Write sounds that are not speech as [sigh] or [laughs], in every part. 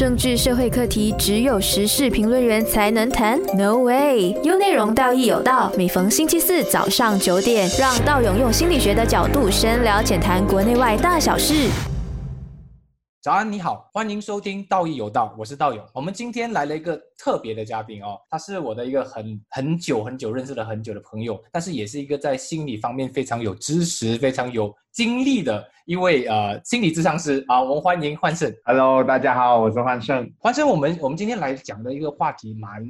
政治社会课题只有时事评论员才能谈？No way！有内容，道义有道。每逢星期四早上九点，让道勇用心理学的角度深聊浅谈国内外大小事。早安，你好，欢迎收听《道义有道》，我是道友。我们今天来了一个特别的嘉宾哦，他是我的一个很很久很久认识了很久的朋友，但是也是一个在心理方面非常有知识、非常有经历的一位呃心理智商师啊。我们欢迎焕胜。Hello，大家好，我是焕胜。焕胜，我们我们今天来讲的一个话题蛮，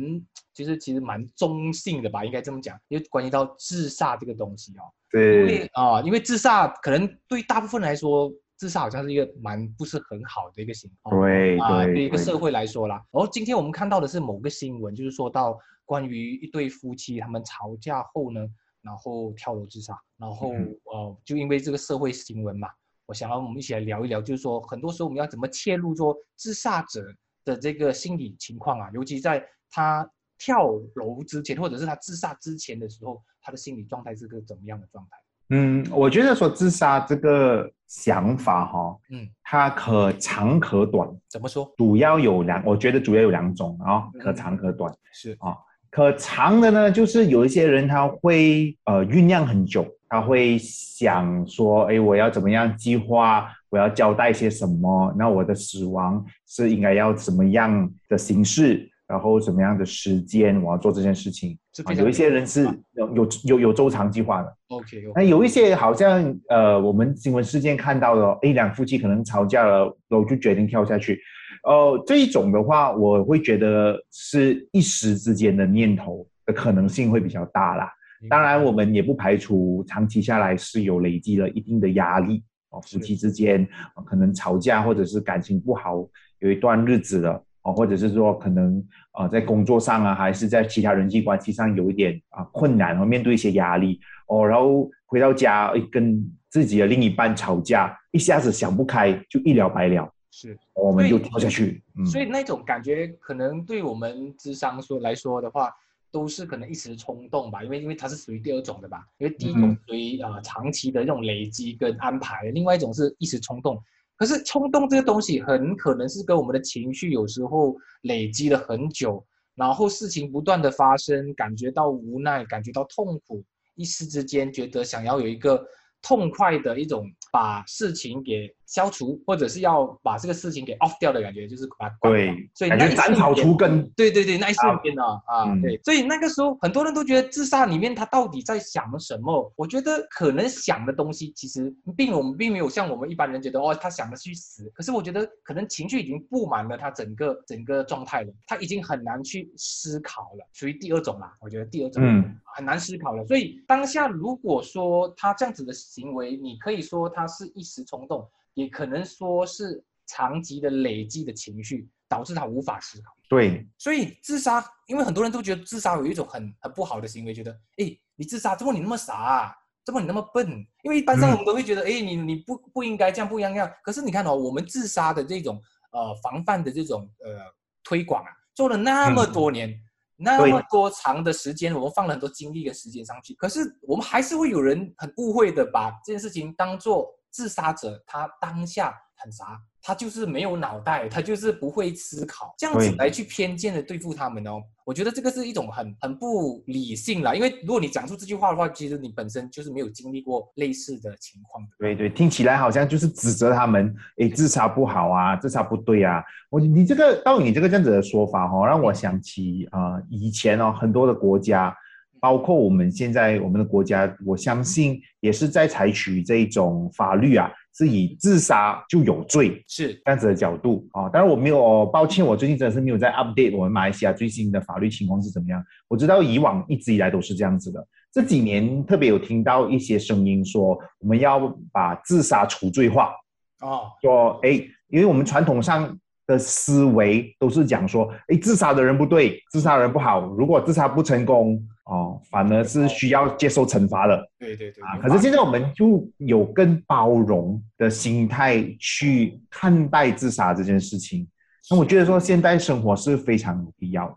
其实其实蛮中性的吧，应该这么讲，因为关于到自杀这个东西哦。因为对，啊、因为自杀可能对大部分来说，自杀好像是一个蛮不是很好的一个情况。对啊，对对一个社会来说啦。然后今天我们看到的是某个新闻，就是说到关于一对夫妻他们吵架后呢，然后跳楼自杀，然后、嗯呃，就因为这个社会新闻嘛，我想要我们一起来聊一聊，就是说很多时候我们要怎么切入说自杀者的这个心理情况啊，尤其在他跳楼之前，或者是他自杀之前的时候，他的心理状态是个怎么样的状态？嗯，我觉得说自杀这个想法哈、嗯，它可长可短，怎么说？主要有两，我觉得主要有两种啊、嗯可长可短。是啊可长的呢，就是有一些人他会呃酝酿很久，他会想说，哎，我要怎么样计划，我要交代些什么，那我的死亡是应该要怎么样的形式，然后什么样的时间，我要做这件事情。有一些人是有有有有周长计划的，OK，那有一些好像呃，我们新闻事件看到的，一两夫妻可能吵架了，然后就决定跳下去。呃，这一种的话，我会觉得是一时之间的念头的可能性会比较大啦。当然，我们也不排除长期下来是有累积了一定的压力哦，夫妻之间、呃可能吵架或者是感情不好，有一段日子了哦，或者是说可能呃在工作上啊，还是在其他人际关系上有一点啊、困难，和面对一些压力哦，然后回到家诶跟自己的另一半吵架，一下子想不开就一了百了，是。我们就跳下去。嗯，所以那种感觉，可能对我们智商说来说的话，都是可能一时冲动吧，因为因为它是属于第二种的吧，因为第一种嗯属于呃长期的这种累积跟安排，另外一种是一时冲动。可是冲动这个东西，很可能是跟我们的情绪有时候累积了很久，然后事情不断的发生，感觉到无奈，感觉到痛苦，一时之间觉得想要有一个痛快的一种把事情给消除，或者是要把这个事情给 off 掉的感觉，就是把它关掉对，所以斩草除根。对对对，那一瞬间呢，啊，嗯对，所以那个时候很多人都觉得自杀里面他到底在想什么？我觉得可能想的东西其实并我们并没有像我们一般人觉得哦，他想的是去死。可是我觉得可能情绪已经布满了他整个整个状态了，他已经很难去思考了，属于第二种啦。我觉得第二种，嗯，很难思考了。所以当下如果说他这样子的行为，你可以说他是一时冲动，也可能说是长期的累积的情绪导致他无法思考。对，所以自杀，因为很多人都觉得自杀有一种很很不好的行为，觉得，哎，你自杀，怎么你那么傻、啊？怎么你那么笨？因为一般上嗯我们都会觉得，哎、你你不不应该这样，不应该这样。可是你看哦，我们自杀的这种呃防范的这种呃推广啊，做了那么多年，那么多长的时间，我们放了很多精力跟时间上去，可是我们还是会有人很误会的把这件事情当做自杀者他当下很啥，他就是没有脑袋，他就是不会思考，这样子对来去偏见的对付他们哦。我觉得这个是一种很很不理性啦，因为如果你讲出这句话的话，其实你本身就是没有经历过类似的情况的。对对，听起来好像就是指责他们，诶，自杀不好啊，自杀不对啊。我你这个到你这个这样子的说法哈、哦，让我想起啊、呃以前哦很多的国家，包括我们现在我们的国家，我相信也是在采取这一种法律啊，是以自杀就有罪。是。这样子的角度。啊、当然我没有，哦抱歉，我最近真的是没有在 update 我们马来西亚最新的法律情况是怎么样。我知道以往一直以来都是这样子的，这几年特别有听到一些声音说，我们要把自杀除罪化，啊，说哎，因为我们传统上的思维都是讲说，哎，自杀的人不对，自杀的人不好，如果自杀不成功，哦，反而是需要接受惩罚的。对对对啊，可是现在我们就有更包容的心态去看待自杀这件事情。那我觉得说，现代生活是非常有必要的。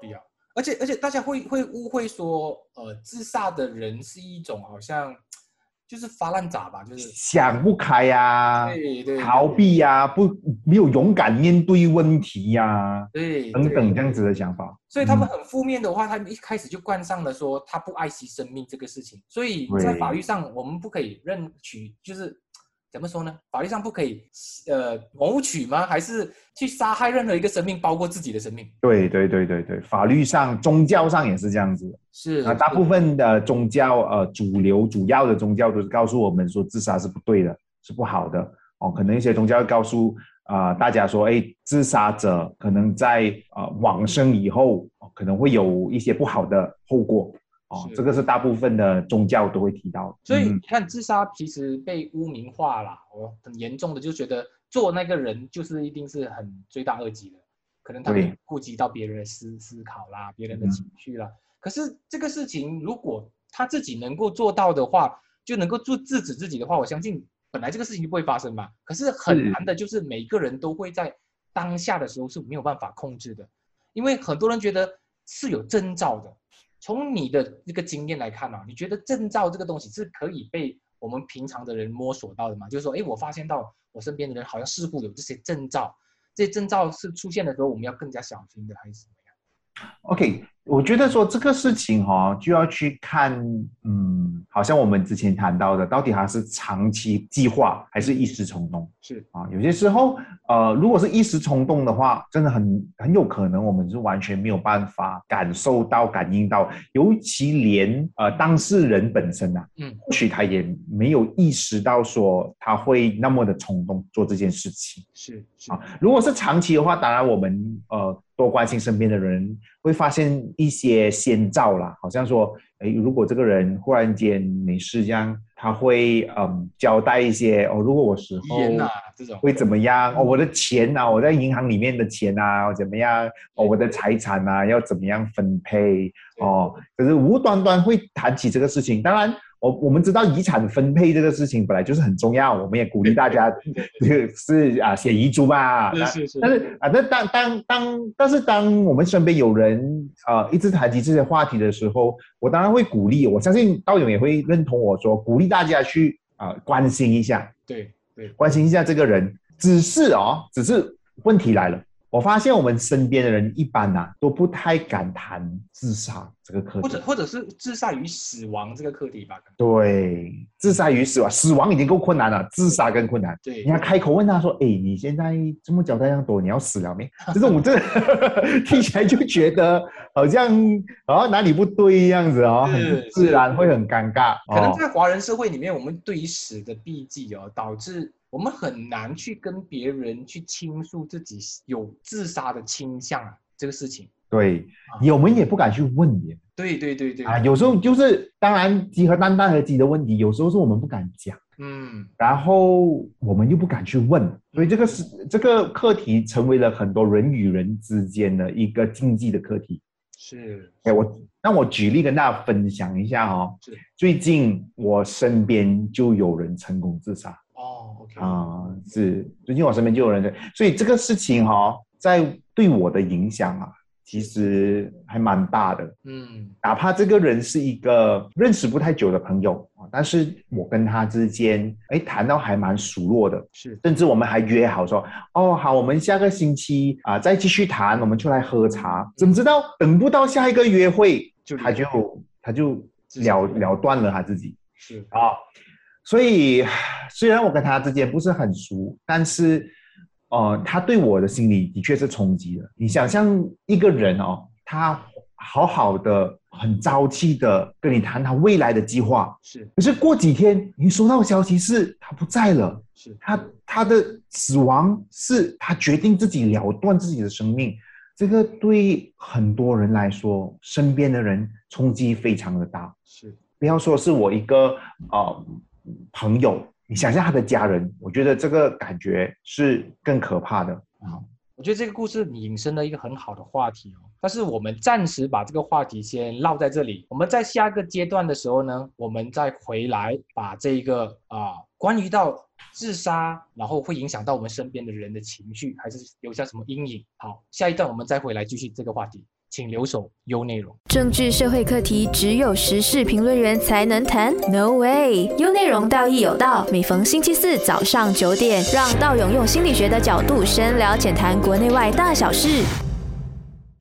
必要，而且而且大家会会误会说，呃，自杀的人是一种好像就是发烂渣吧，就是想不开呀、对对逃避呀、不没有勇敢面对问题呀、对等等这样子的想法。所以他们嗯很负面的话，他们一开始就冠上了说他不爱惜生命这个事情。所以在法律上，我们不可以认取，就是怎么说呢？法律上不可以呃谋取吗？还是去杀害任何一个生命，包括自己的生命？对对对对对，法律上、宗教上也是这样子的。是啊，大部分的宗教，呃，主流主要的宗教都是告诉我们说自杀是不对的，是不好的。哦，可能一些宗教会告诉啊、大家说，哎，自杀者可能在啊、往生以后、哦可能会有一些不好的后果。哦，这个是大部分的宗教都会提到所以你看，自杀其实被污名化了，哦，很严重的就觉得做那个人就是一定是很罪大恶极的，可能他对会顾及到别人的思思考啦，别人的嗯情绪啦。可是这个事情如果他自己能够做到的话，就能够做制止自己的话，我相信本来这个事情就不会发生嘛。可是很难的就是每个人都会在当下的时候是没有办法控制的，因为很多人觉得是有征兆的。从你的这个经验来看啊，你觉得证照这个东西是可以被我们平常的人摸索到的吗？就是说，哎，我发现到我身边的人好像似乎有这些证照，这些证照是出现的时候，我们要更加小心的，还是怎么样？OK，我觉得说这个事情哈、哦，就要去看，嗯，好像我们之前谈到的，到底它是长期计划还是一时冲动是啊？有些时候，呃，如果是一时冲动的话，真的很很有可能我们是完全没有办法感受到、感应到，尤其连呃当事人本身啊，嗯，或许他也没有意识到说他会那么的冲动做这件事情。是是啊，如果是长期的话，当然我们呃多关心身边的人，会发现一些先兆啦，好像说，诶，如果这个人忽然间没事这样，他会嗯交代一些哦，如果我死后会怎么样？哦，我的钱啊，我在银行里面的钱啊，怎么样？哦，我的财产啊，要怎么样分配？哦，可是无端端会谈起这个事情。当然，我我们知道遗产分配这个事情本来就是很重要，我们也鼓励大家是啊写遗嘱嘛。是是是，但是啊，那当当当，但是当我们身边有人啊、一直谈及这些话题的时候，我当然会鼓励。我相信道勇也会认同我说，鼓励大家去啊、关心一下，对对关心一下这个人。只是哦，只是问题来了，我发现我们身边的人一般呐、都不太敢谈自杀这个课题或者。或者是自杀与死亡这个课题吧。对，自杀与死亡，死亡已经够困难了，自杀更困难。对你要开口问他说：“哎，你现在这么交代这样多，你要死了没？”这种这 [laughs] 听起来就觉得好像好像哪里不对样子哦，很是自然，是会很尴尬。可能哦在华人社会里面，我们对于死的避忌哦，导致我们很难去跟别人去倾诉自己有自杀的倾向啊，这个事情。对啊，我们也不敢去问别人对对对对，啊。有时候就是当然鸡和蛋蛋和鸡的问题，有时候是我们不敢讲。嗯，然后我们又不敢去问，所以这个是这个课题成为了很多人与人之间的一个禁忌的课题。是，哎，我那我举例跟大家分享一下哦。是最近我身边就有人成功自杀啊、是最近我身边就有人，所以这个事情哈、哦，在对我的影响啊，其实还蛮大的。嗯，哪怕这个人是一个认识不太久的朋友啊，但是我跟他之间，哎，谈到还蛮熟络的，是，甚至我们还约好说，哦，好，我们下个星期啊、再继续谈，我们出来喝茶。怎么知道等不到下一个约会，就他就他就了了断了他自己是，啊、所以虽然我跟他之间不是很熟，但是，呃，他对我的心理的确是冲击的。你想象一个人哦，他好好的、很朝气的跟你谈他未来的计划，是，可是过几天你收到消息是他不在了。是，他他的死亡是他决定自己了断自己的生命，这个对很多人来说，身边的人冲击非常的大。是，不要说是我一个呃朋友，你想象他的家人，我觉得这个感觉是更可怕的啊。我觉得这个故事引申了一个很好的话题哦，但是我们暂时把这个话题先落在这里。我们在下个阶段的时候呢，我们再回来把这一个啊、关于到自杀，然后会影响到我们身边的人的情绪，还是留下什么阴影。好，下一段我们再回来继续这个话题。请留守优内容。政治社会课题只有时事评论员才能谈？No way！优内容道义有道，每逢星期四早上九点，让道勇用心理学的角度深聊浅谈国内外大小事。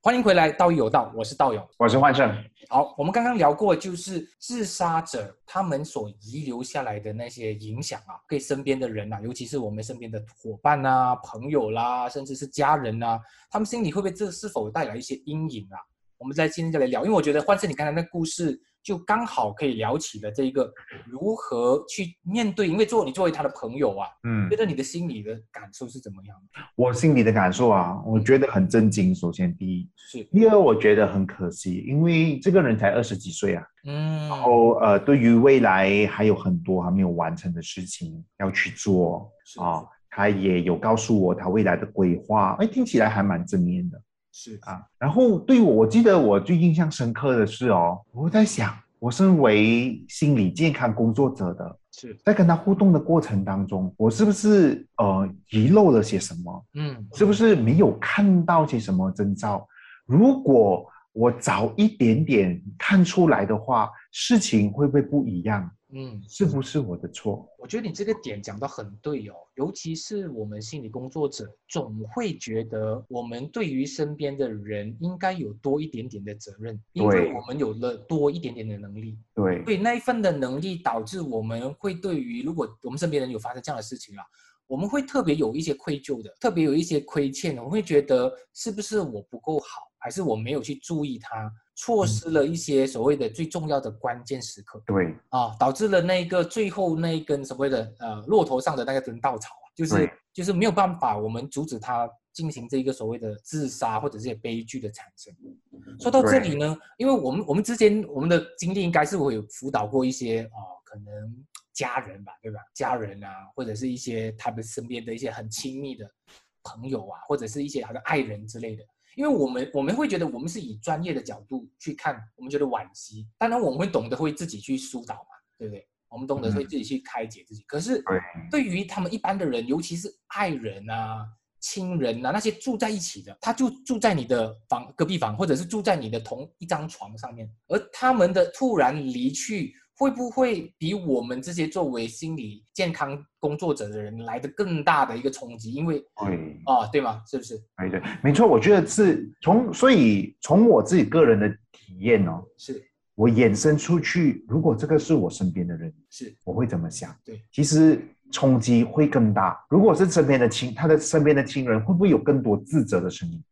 欢迎回来，道义有道，我是道勇。我是幻胜。好，我们刚刚聊过，就是自杀者他们所遗留下来的那些影响啊，给身边的人啊，尤其是我们身边的伙伴啊、朋友啦，甚至是家人啊，他们心里会不会这是否带来一些阴影啊？我们在今天就来聊，因为我觉得换成你刚才那故事。就刚好可以聊起了这一个如何去面对，因为做你作为他的朋友啊，嗯，觉得你的心里的感受是怎么样的？我心里的感受啊，我觉得很震惊。首先，第一是，第二，我觉得很可惜，因为这个人才二十几岁啊，嗯，然后呃，对于未来还有很多还没有完成的事情要去做啊，他也有告诉我他未来的规划，哎，听起来还蛮正面的。是啊，然后对我，我记得我最印象深刻的是哦，我在想，我身为心理健康工作者的，是在跟他互动的过程当中，我是不是呃遗漏了些什么？嗯，是不是没有看到些什么征兆？如果我早一点点看出来的话，事情会不会不一样？嗯，是不是我的错？我觉得你这个点讲的很对哦，尤其是我们心理工作者，总会觉得我们对于身边的人应该有多一点点的责任，因为我们有了多一点点的能力。对，所以那一份的能力导致我们会对于如果我们身边人有发生这样的事情啊，我们会特别有一些愧疚的，特别有一些亏欠的，我会觉得是不是我不够好，还是我没有去注意他。错失了一些所谓的最重要的关键时刻，对啊，导致了那个最后那一根所谓的呃骆驼上的那个根稻草啊，就是就是没有办法我们阻止他进行这个所谓的自杀或者这些悲剧的产生。说到这里呢，因为我们我们之间我们的经历应该是会有辅导过一些啊，可能家人吧，对吧？家人啊，或者是一些他们身边的一些很亲密的朋友啊，或者是一些他的爱人之类的。因为我们我们会觉得我们是以专业的角度去看，我们觉得惋惜。当然我们会懂得会自己去疏导嘛，对不对？我们懂得会自己去开解自己。可是对于他们一般的人，尤其是爱人啊、亲人啊那些住在一起的，他就住在你的房隔壁房，或者是住在你的同一张床上面，而他们的突然离去。会不会比我们这些作为心理健康工作者的人来的更大的一个冲击？因为对啊，对吗？是不是？哎，对，没错。我觉得是从，所以从我自己个人的体验哦，是我衍生出去。如果这个是我身边的人，是我会怎么想？对，其实冲击会更大。如果是身边的亲，他的身边的亲人会不会有更多自责的声音？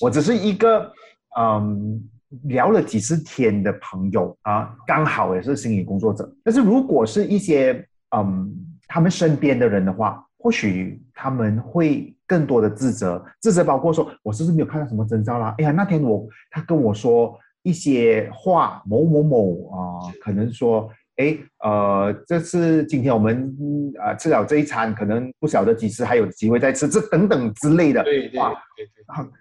我只是一个嗯。聊了几十天的朋友啊，刚好也是心理工作者。但是如果是一些嗯，他们身边的人的话，或许他们会更多的自责，自责包括说，我是不是没有看到什么征兆啦？哎呀，那天我他跟我说一些话，某某某啊，可能说。哎，呃，这次今天我们啊吃了这一餐，可能不晓得几时还有机会再吃，这等等之类的。对对对对。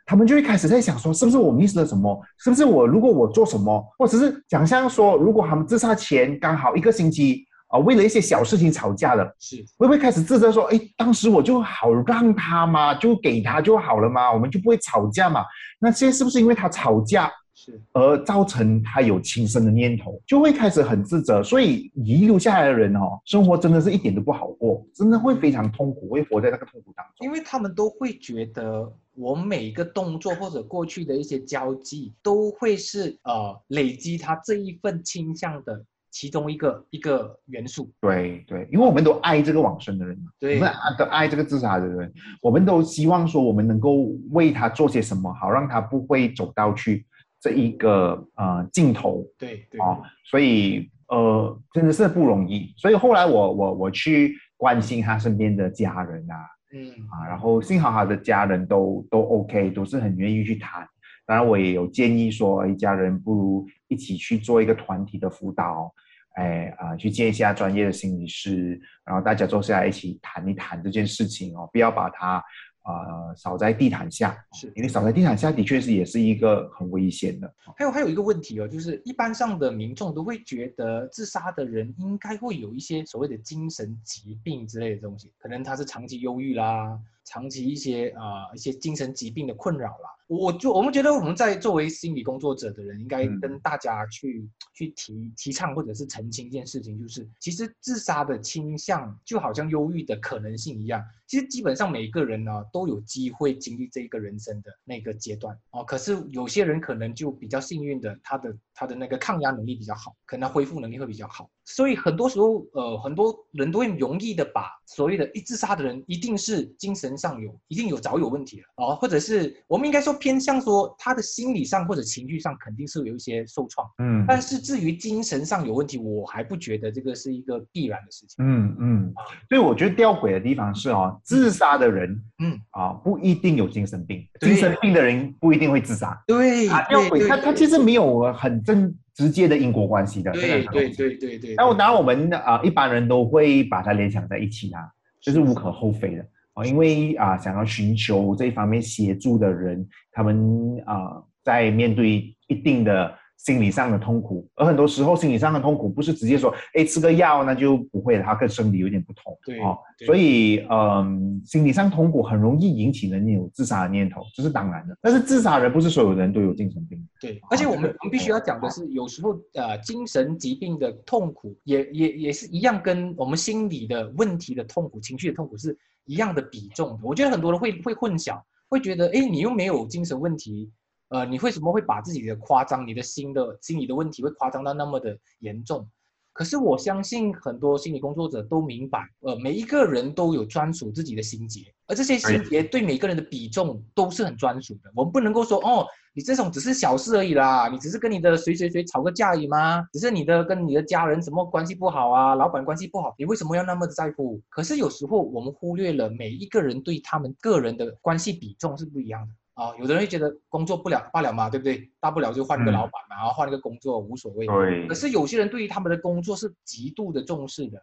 他们就会开始在想说，是不是我 miss 了什么？是不是我如果我做什么，或者是想象说，如果他们自杀前刚好一个星期啊，为了一些小事情吵架了，是会不会开始自责说，哎，当时我就好让他嘛，就给他就好了嘛，我们就不会吵架嘛？那现在是不是因为他吵架？是，而造成他有轻生的念头，就会开始很自责，所以遗留下来的人哦，生活真的是一点都不好过，真的会非常痛苦，会活在那个痛苦当中。因为他们都会觉得，我每一个动作或者过去的一些交际，都会是呃累积他这一份倾向的其中一个一个元素。对对，因为我们都爱这个往生的人嘛，对，我们都爱这个自杀的人，我们都希望说我们能够为他做些什么，好让他不会走到去。这一个呃镜头，对对啊，所以呃真的是不容易。所以后来我我我去关心他身边的家人啊，嗯啊，然后幸好他的家人都都 OK，都是很愿意去谈。当然我也有建议说，一家人不如一起去做一个团体的辅导，哎啊，去见一下专业的心理师，然后大家坐下来一起谈一谈这件事情哦，不要把它。啊，扫在地毯下，是因为扫在地毯下的确是也是一个很危险的。还有还有一个问题哦，就是一般上的民众都会觉得自杀的人应该会有一些所谓的精神疾病之类的东西，可能他是长期忧郁啦，长期一些啊一些精神疾病的困扰啦。我就我们觉得我们在作为心理工作者的人，应该嗯。跟大家去、去提提倡或者是澄清一件事情，就是其实自杀的倾向就好像忧郁的可能性一样，其实基本上每一个人呢都有机会经历这一个人生的那个阶段。哦。可是有些人可能就比较幸运的，他的他的那个抗压能力比较好，可能他恢复能力会比较好，所以很多时候呃很多人都会容易的把所谓的一自杀的人一定是精神上有一定有早有问题了。哦，或者是我们应该说偏向说他的心理上或者情绪上肯定是有一些受创，嗯。但是至于精神上有问题，我还不觉得这个是一个必然的事情。嗯嗯，所以我觉得吊诡的地方是哦，自杀的人嗯，啊不一定有精神病，精神病的人不一定会自杀。对啊，吊诡，他他其实实没有很正直接的因果关系的。对对对对对，那我当然我们啊、一般人都会把它联想在一起啦，这是无可厚非的哦，因为啊、想要寻求这一方面协助的人，他们啊、在面对一定的心理上的痛苦，而很多时候心理上的痛苦不是直接说，哎，吃个药那就不会了，它跟生理有点不同，对哦，所以嗯，心理上痛苦很容易引起人有自杀的念头，这是当然的。但是自杀人不是所有人都有精神病，对，而且我们这个我们必须要讲的是，有时候呃，精神疾病的痛苦也也也是一样，跟我们心理的问题的痛苦、情绪的痛苦是一样的比重。我觉得很多人会会混淆，会觉得，哎，你又没有精神问题，呃，你为什么会把自己的夸张、你的心的心理的问题会夸张到那么的严重？可是我相信很多心理工作者都明白，呃，每一个人都有专属自己的心结，而这些心结对每个人的比重都是很专属的。我们不能够说，哦，你这种只是小事而已啦，你只是跟你的谁谁谁吵个架而已吗？只是你的跟你的家人什么关系不好啊，老板关系不好，你为什么要那么的在乎？可是有时候我们忽略了每一个人对他们个人的关系比重是不一样的。啊，有的人会觉得工作不了罢了嘛，对不对？大不了就换一个嗯老板嘛，然后换一个工作无所谓。对可是有些人对于他们的工作是极度的重视的，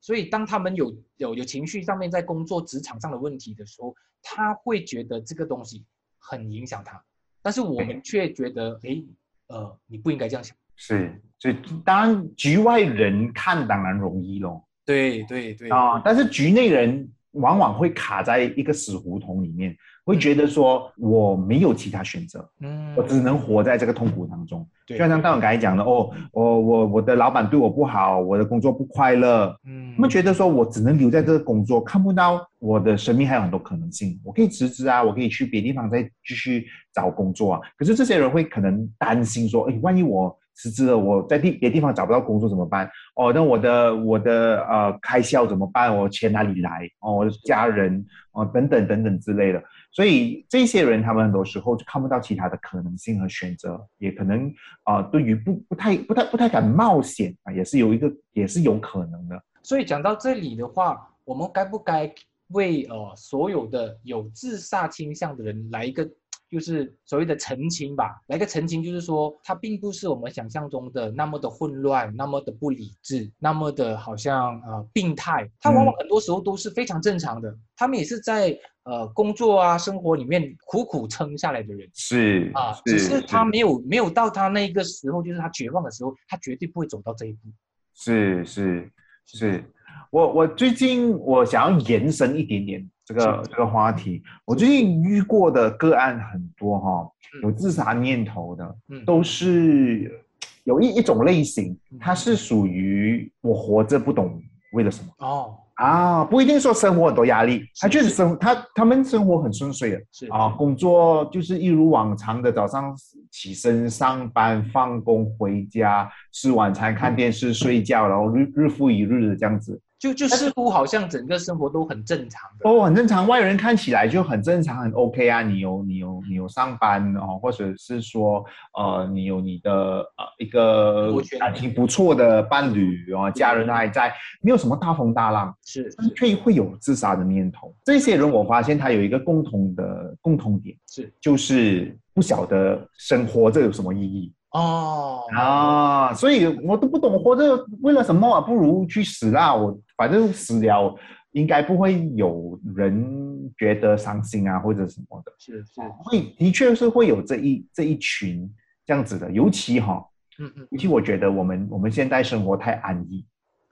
所以当他们有有有情绪上面在工作职场上的问题的时候，他会觉得这个东西很影响他，但是我们却觉得，哎，呃，你不应该这样想。是，所以当然局外人看当然容易咯。对对对啊，但是局内人往往会卡在一个死胡同里面，会觉得说我没有其他选择，嗯我只能活在这个痛苦当中。对就像大勇刚才讲的，哦，我我我的老板对我不好，我的工作不快乐，嗯他们觉得说我只能留在这个工作，看不到我的生命还有很多可能性。我可以辞职啊，我可以去别地方再继续找工作啊。可是这些人会可能担心说，哎，万一我辞职了，我在地别地方找不到工作怎么办？哦，那我的我的呃开销怎么办？我钱哪里来？哦，我的家人哦等等等等之类的。所以这些人他们很多时候就看不到其他的可能性和选择，也可能啊、呃对于不不太不太不太敢冒险啊，也是有一个也是有可能的。所以讲到这里的话，我们该不该为呃所有的有自杀倾向的人来一个就是所谓的澄清吧？来个澄清，就是说他并不是我们想象中的那么的混乱，那么的不理智，那么的好像呃病态。他往往很多时候都是非常正常的，他们也是在呃工作啊生活里面苦苦撑下来的人。是啊，只是他没有没有到他那个时候，就是他绝望的时候，他绝对不会走到这一步。是是是，我我最近我想要延伸一点点这个这个话题，我最近遇过的个案很多哈、嗯有自杀念头的，嗯，都是有一一种类型嗯，它是属于我活着不懂为了什么哦，啊，不一定说生活很多压力，他就是。生他他们生活很顺遂的是啊，工作就是一如往常的早上起身上班、放工回家、吃晚餐、看电视、睡觉，然后日日复一日的这样子，就就似乎好像整个生活都很正常的。哦，很正常，外人看起来就很正常，很 OK 啊。你有你有你有上班哦，或者是说呃，你有你的呃一个活圈感情不错的伴侣哦，家人还在，没有什么大风大浪，是但是却会有自杀的念头。这些人我发现他有一个共同的共同点，是就是不晓得生活这有什么意义。哦啊，所以我都不懂活着为了什么啊，不如去死啦！我反正死了，应该不会有人觉得伤心啊，或者什么的。是是会的确是会有这一这一群这样子的，尤其哈，嗯嗯尤其我觉得我们我们现代生活太安逸，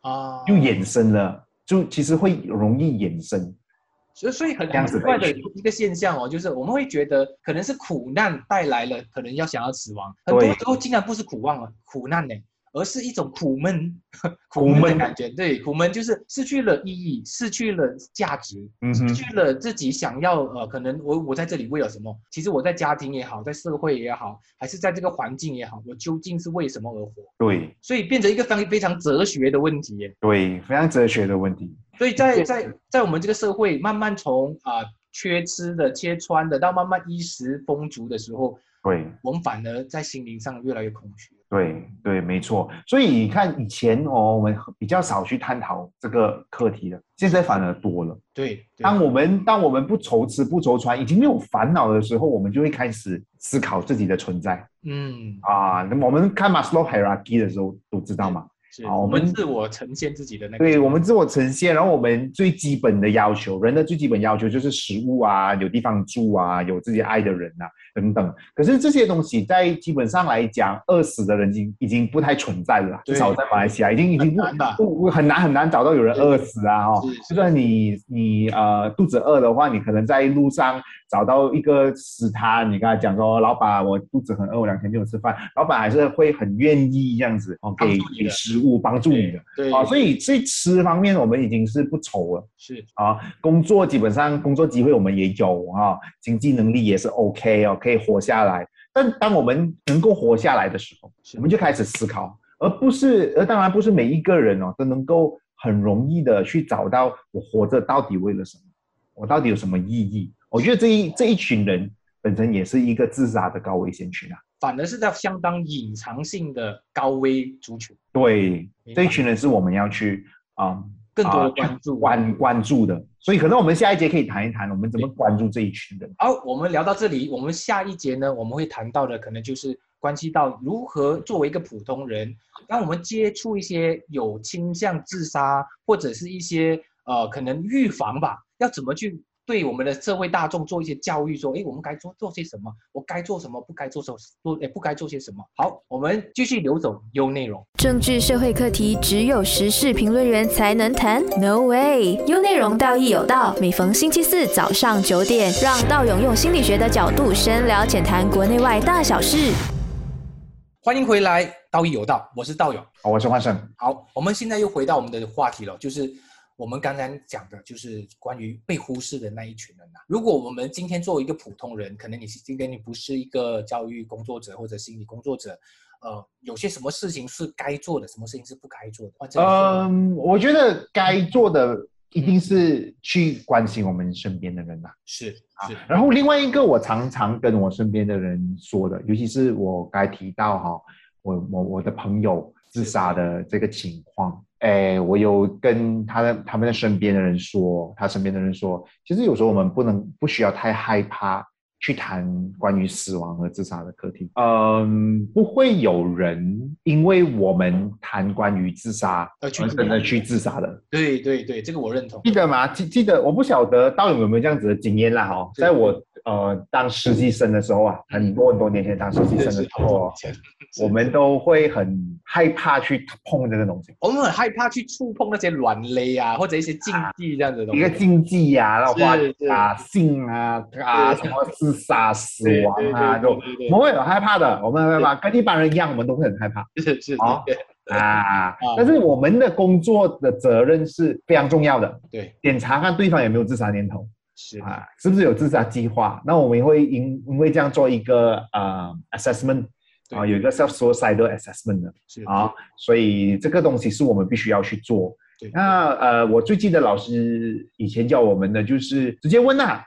啊，就衍生了，就其实会容易衍生所以所以很奇怪的的一一个现象哦，就是我们会觉得可能是苦难带来了可能要想要死亡，很多对时候竟然不是苦望了苦难呢，而是一种苦闷苦苦闷的感觉。对，苦闷就是失去了意义，失去了价值，嗯，失去了自己想要呃，可能我我在这里为了什么？其实我在家庭也好，在社会也好，还是在这个环境也好，我究竟是为什么而活？对所以变成一个非常非常哲学的问题耶。对，非常哲学的问题。所以在在在我们这个社会，慢慢从啊、缺吃的、缺穿的，到慢慢衣食丰足的时候，对我们反而在心灵上越来越空虚。对对，没错。所以你看，以前哦，我们比较少去探讨这个课题的，现在反而多了。对，对当我们当我们不愁吃不愁穿，已经没有烦恼的时候，我们就会开始思考自己的存在嗯，啊。那么我们看 Maslow hierarchy 的时候都知道嘛，好我们们自我呈现自己的那个。对我们自我呈现，然后我们最基本的要求，人的最基本要求就是食物啊，有地方住啊，有自己爱的人啊等等。可是这些东西在基本上来讲，饿死的人已经已经不太存在了至少在马来西亚已经已经不不不很难很难找到有人饿死啊哦。就算你你呃肚子饿的话，你可能在路上找到一个食摊，你跟他讲说，老板我肚子很饿，我两天没有吃饭，老板还是会很愿意这样子哦给给食物帮助你的。对，啊，所以所以吃方面我们已经是不愁了是啊。工作基本上工作机会我们也有啊，经济能力也是 OK 哦，可以活下来。但当我们能够活下来的时候，我们就开始思考，而不是，而当然不是每一个人哦都能够很容易的去找到我活着到底为了什么，我到底有什么意义。我觉得这一这一群人本身也是一个自杀的高危险群啊。反而是在相当隐藏性的高危族群，对，这一群人是我们要去啊。更多的啊关注。关关注的，所以可能我们下一节可以谈一谈我们怎么关注这一群人。好，我们聊到这里，我们下一节呢，我们会谈到的可能就是关系到如何作为一个普通人，当我们接触一些有倾向自杀或者是一些呃可能预防吧，要怎么去对我们的社会大众做一些教育，说，诶，我们该做做些什么，我该做什么，不该做什么，做诶不该做些什么。好，我们继续留走优内容。政治社会课题只有时事评论员才能谈？No way！优内容道义有道，每逢星期四早上九点，让道勇用心理学的角度深聊浅谈国内外大小事。欢迎回来，道义有道，我是道勇。好，我是焕胜。好，我们现在又回到我们的话题了，就是我们刚才讲的，就是关于被忽视的那一群人呐、如果我们今天作为一个普通人，可能你是今天你不是一个教育工作者或者心理工作者，呃，有些什么事情是该做的，什么事情是不该做的？嗯，我觉得该做的一定是去关心我们身边的人啦。是是然后另外一个，我常常跟我身边的人说的，尤其是我该提到哈，我我我的朋友自杀的这个情况，哎，我有跟他的他们的身边的人说，他身边的人说，其实有时候我们不能不需要太害怕去谈关于死亡和自杀的课题。嗯，不会有人因为我们谈关于自杀而去而真的去自杀的。对对对，这个我认同。记得吗？记记得，我不晓得道友有没有这样子的经验啦哈。在我呃当实习生的时候啊，很多很多年前当实习生的时候我们都会很害怕去碰这个东西，我们很害怕去触碰那些软肋啊，或者一些禁忌这样子的东西。一个禁忌呀、然后话啊性啊啊什么自杀、死亡啊，都对对对对我们会很害怕的，我们很害怕，跟一般人一样，我们都会很害怕。是是好对啊。但是我们的工作的责任是非常重要的，对。检查看对方有没有自杀念头。是。啊，是不是有自杀计划？那我们会因因为这样做一个呃 assessment 啊，有一个 self suicidal assessment 的是啊，所以这个东西是我们必须要去做。对那呃，我最记得老师以前教我们的就是直接问呐、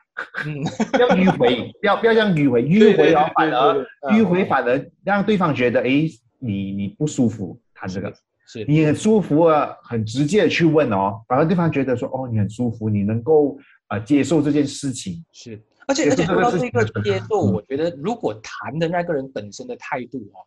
嗯。不 [laughs] 要迂回，[laughs] 不要不要这样迂回，迂回哦，反而嗯迂回反而让对方觉得，诶，你你不舒服谈这个，是你很舒服啊，很直接的去问哦，反而对方觉得说，哦，你很舒服，你能够呃接受这件事情，是，而且而且说到这个接受，嗯。我觉得如果谈的那个人本身的态度哦，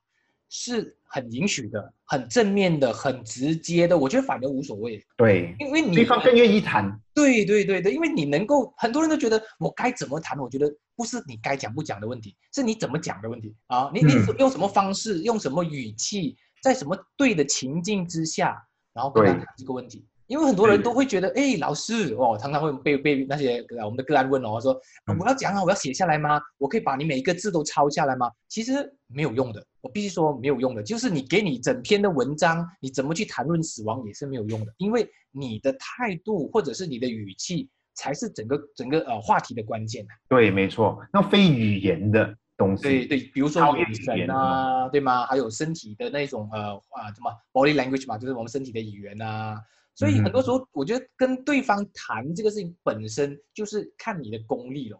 是很允许的、很正面的、很直接的，我觉得反而无所谓，对，因为你对方更愿意谈，对对对对，因为你能够，很多人都觉得我该怎么谈，我觉得不是你该讲不讲的问题，是你怎么讲的问题。啊！你你嗯用什么方式，用什么语气，在什么对的情境之下，然后跟他谈这个问题，因为很多人都会觉得，哎，老师哦，常常会被被那些我们的个案问哦，说我要讲啊，我要写下来吗？我可以把你每一个字都抄下来吗？其实没有用的，我必须说没有用的，就是你给你整篇的文章，你怎么去谈论死亡也是没有用的，因为你的态度或者是你的语气才是整个整个呃话题的关键。对，没错，那非语言的东西，对对，比如说眼神啊，对吗？还有身体的那种呃啊什么 body language 嘛，就是我们身体的语言啊。所以很多时候，我觉得跟对方谈这个事情本身就是看你的功力了，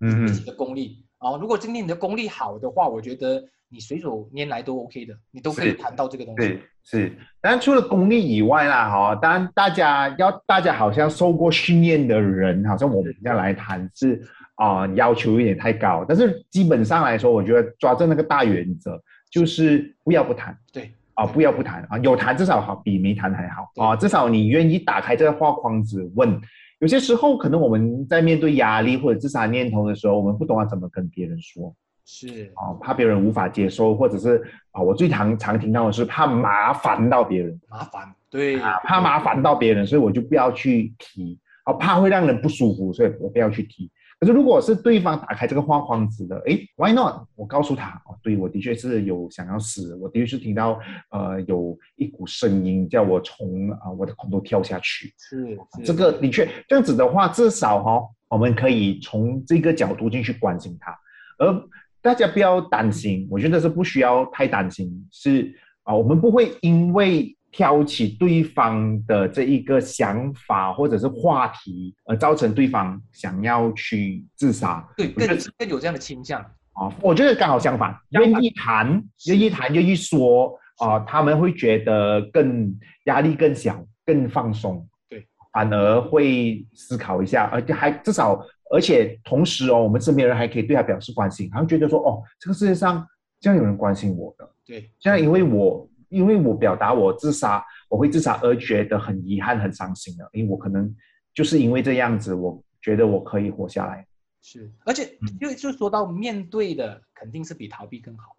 嗯，自己的功力啊。如果今天你的功力好的话，我觉得你随手拈来都 OK 的，你都可以谈到这个东西。对，是。当然除了功力以外啦，哈，当然大家要大家好像受过训练的人，好像我们要来谈是啊，要求有点太高。但是基本上来说，我觉得抓住那个大原则，就是不要不谈。对。啊，不要不谈啊，有谈至少好比没谈还好。啊，至少你愿意打开这个话框子问。有些时候可能我们在面对压力或者自杀念头的时候，我们不懂要怎么跟别人说，是。啊，怕别人无法接受，或者是啊，我最常常听到的是怕麻烦到别人，麻烦对。啊，怕麻烦到别人，所以我就不要去提。啊，怕会让人不舒服，所以我不要去提。可是，如果是对方打开这个话框子的，诶，Why not？我告诉他，哦，对我的确是有想要死，我的确是听到，呃，有一股声音叫我从啊我的空洞跳下去。是，这个的确这样子的话，至少哈，我们可以从这个角度进去关心他，而大家不要担心，我觉得是不需要太担心，是啊，我们不会因为。挑起对方的这一个想法或者是话题，而造成对方想要去自杀，对，更更有这样的倾向。啊。我觉得刚好相反，愿意谈，愿意谈，愿意说啊，他们会觉得更压力更小，更放松，对，反而会思考一下，而且还至少，而且同时哦，我们身边人还可以对他表示关心，他会觉得说，哦，这个世界上这样有人关心我的，对，现在因为我。因为我表达我自杀，我会自杀而觉得很遗憾、很伤心的，因为我可能就是因为这样子，我觉得我可以活下来。是，而且因为就说到面对的，肯定是比逃避更好，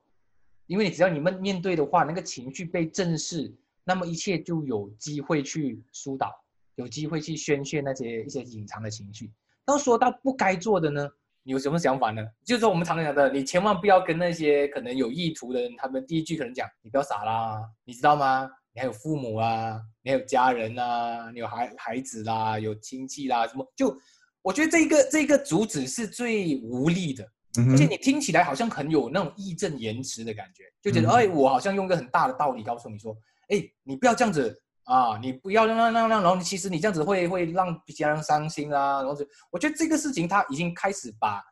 因为你只要你们面对的话，那个情绪被正视，那么一切就有机会去疏导，有机会去宣泄那些一些隐藏的情绪。当说到不该做的呢？你有什么想法呢？就是说我们常常讲的，你千万不要跟那些可能有意图的人，他们第一句可能讲，你不要傻啦，你知道吗？你还有父母啊，你还有家人啊，你有孩孩子啦，有亲戚啦，什么？就我觉得这个这个主旨是最无力的，而且你听起来好像很有那种义正言辞的感觉，就觉得哎，我好像用一个很大的道理告诉你说，哎，你不要这样子。啊，你不要让让让让，然后其实你这样子会会让家人伤心啊，然后就我觉得这个事情他已经开始把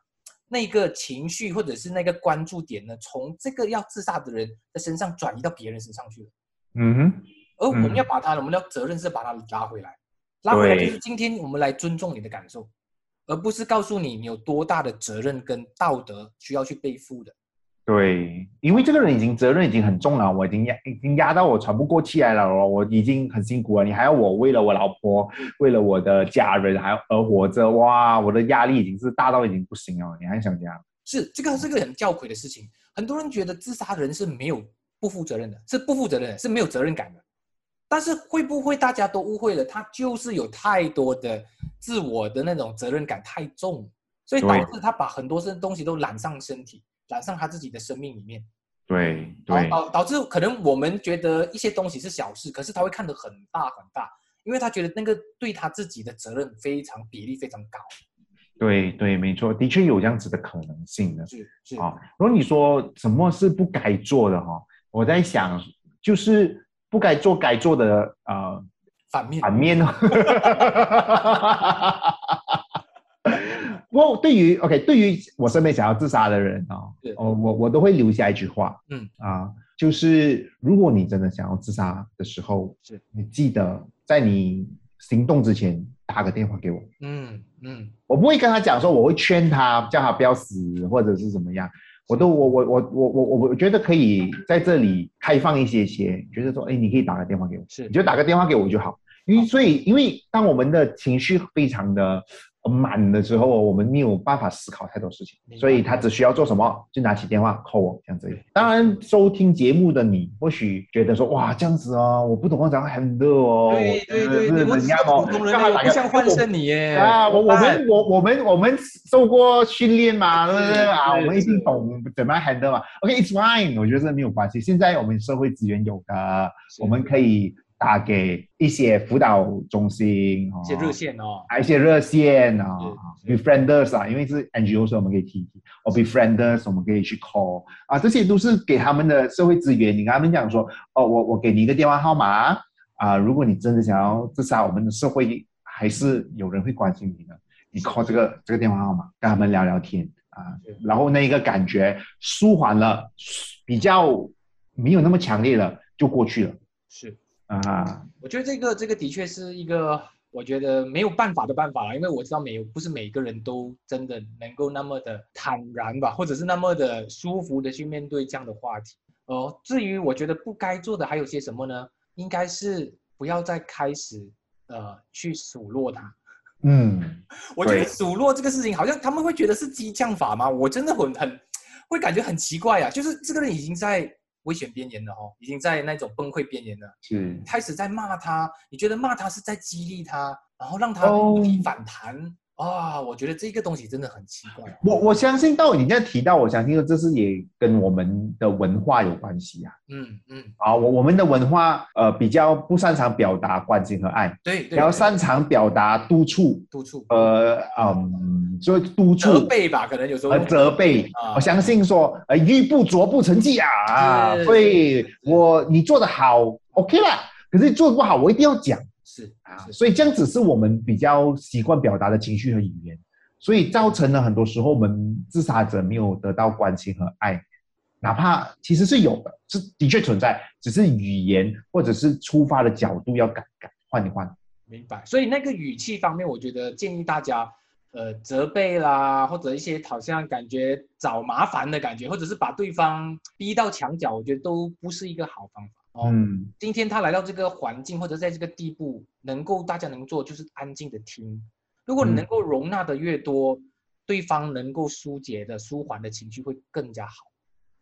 那个情绪或者是那个关注点呢，从这个要自杀的人的身上转移到别人身上去了。嗯哼，而我们要把他，我们的责任是把他拉回来，拉回来就是今天我们来尊重你的感受，而不是告诉你你有多大的责任跟道德需要去背负的。对，因为这个人已经责任已经很重了，我已经压已经压到我喘不过气来了哦，我已经很辛苦了，你还要我为了我老婆，为了我的家人还而活着，哇，我的压力已经是大到已经不行了，你还想这样？是这个是个很吊诡的事情，很多人觉得自杀的人是没有不负责任的，是不负责任的，是没有责任感的，但是会不会大家都误会了？他就是有太多的自我的那种责任感太重，所以导致他把很多事东西都揽上身体。染上他自己的生命里面，对对，导导致可能我们觉得一些东西是小事，可是他会看得很大很大，因为他觉得那个对他自己的责任非常比例非常高。对对，没错，的确有这样子的可能性的。是是啊，如果你说什么是不该做的哈，我在想就是不该做该做的呃反面反面呢。[laughs] 不过，对于 OK，对于我身边想要自杀的人哦，哦，我我都会留下一句话，嗯。啊，就是如果你真的想要自杀的时候，是。你记得在你行动之前打个电话给我，嗯嗯，我不会跟他讲说我会劝他叫他不要死或者是怎么样，我都我我我我我我我觉得可以在这里开放一些些，觉得说哎，你可以打个电话给我，是。你就打个电话给我就好，因为所以因为当我们的情绪非常的。满的时候，我们没有办法思考太多事情，所以他只需要做什么，就拿起电话 call 我这样子。当然，收听节目的你或许觉得说，哇，这样子哦，我不懂怎样 handle 哦，对对对，是怎样哦？不像换身你耶 [laughs] 啊！我我们我我们我们受过训练嘛，[laughs] 对不对啊？我们一定懂怎么样 handle 嘛。OK，it's fine，我觉得这没有关系。现在我们社会资源有的，我们可以。打给一些辅导中心，一些热线哦，一些热线啊，befrienders 啊，因为是 NGO，所以我们可以提，哦，befrienders 我们可以去 call 啊，这些都是给他们的社会资源。你跟他们讲说，哦，我我给你一个电话号码啊，如果你真的想要自杀，我们的社会还是有人会关心你的，你 call 这个这个电话号码，跟他们聊聊天啊，然后那一个感觉舒缓了，比较没有那么强烈了，就过去了。是。啊，我觉得这个这个的确是一个我觉得没有办法的办法了，因为我知道没有不是每个人都真的能够那么的坦然吧，或者是那么的舒服的去面对这样的话题。哦，至于我觉得不该做的还有些什么呢？应该是不要再开始呃去数落他。嗯，[laughs] 我觉得数落这个事情好像他们会觉得是激将法吗？我真的很很会感觉很奇怪啊，就是这个人已经在。危险边缘了哦，已经在那种崩溃边缘了。是开始在骂他，你觉得骂他是在激励他，然后让他反弹？啊，我觉得这个东西真的很奇怪。我我相信到你现在提到，我相信这是也跟我们的文化有关系啊。嗯嗯。啊，我我们的文化呃比较不擅长表达关心和爱，对，比较擅长表达督促，督促。呃嗯，所以督促。责备吧，可能有时候。责备。我相信说，呃，玉不琢不成器啊啊，所以我你做的好，OK 啦。可是做的不好，我一定要讲。是啊，所以这样子是我们比较习惯表达的情绪和语言，所以造成了很多时候我们自杀者没有得到关心和爱，哪怕其实是有的，是的确存在，只是语言或者是出发的角度要改改换一换。明白。所以那个语气方面，我觉得建议大家，呃，责备啦，或者一些好像感觉找麻烦的感觉，或者是把对方逼到墙角，我觉得都不是一个好方法。嗯，今天他来到这个环境或者在这个地步，能够大家能做就是安静的听。如果你能够容纳的越多，对方能够疏解的、舒缓的情绪会更加好。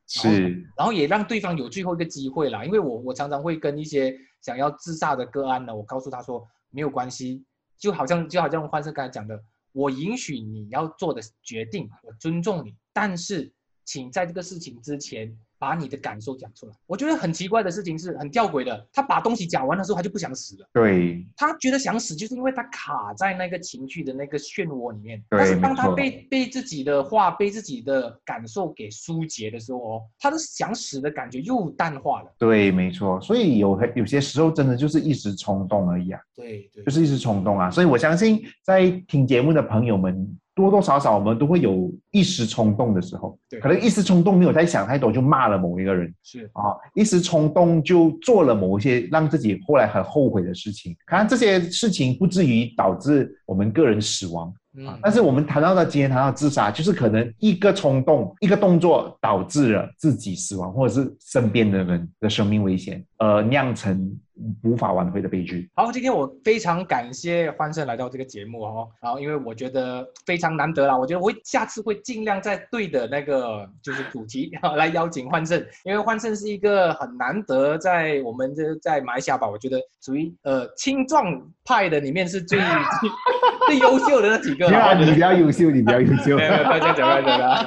是，然后也让对方有最后一个机会啦。因为我我常常会跟一些想要自杀的个案呢，我告诉他说没有关系，就好像就好像幻生刚才讲的，我允许你要做的决定，我尊重你，但是请在这个事情之前。把你的感受讲出来，我觉得很奇怪的事情是很吊诡的。他把东西讲完的时候，他就不想死了。对，他觉得想死，就是因为他卡在那个情绪的那个漩涡里面。对，但是当他被被自己的话、被自己的感受给疏解的时候，哦，他的想死的感觉又淡化了。对，没错。所以有有些时候真的就是一时冲动而已啊。对对，就是一时冲动啊。所以我相信在听节目的朋友们。多多少少我们都会有一时冲动的时候，对，可能一时冲动没有在想太多就骂了某一个人，是。啊，一时冲动就做了某一些让自己后来很后悔的事情，可能这些事情不至于导致我们个人死亡。嗯，但是我们谈到的今天谈到自杀，就是可能一个冲动、一个动作导致了自己死亡，或者是身边的人的生命危险，而酿成无法挽回的悲剧。好，今天我非常感谢欢生来到这个节目哦，然后因为我觉得非常难得啦，我觉得我下次会尽量在对的那个就是主题 [laughs] 来邀请欢胜，因为欢胜是一个很难得在我们这在马来西亚吧，我觉得属于呃青壮派的里面是最 [laughs] [laughs] 最优秀的那几个。你比较优秀，你比较优秀。[laughs] 没有，快讲，快讲了。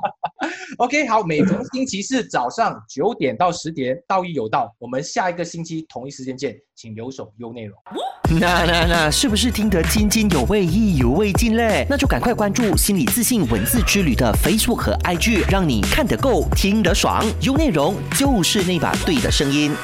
[laughs] OK，好，每逢星期四早上九点到十点，道义有道。我们下一个星期同一时间见，请留守优内容。那那那，是不是听得津津有味、意犹未尽嘞？那就赶快关注心理自信文字之旅的 Facebook 和 IG，让你看得够，听得爽。优内容就是那把对的声音。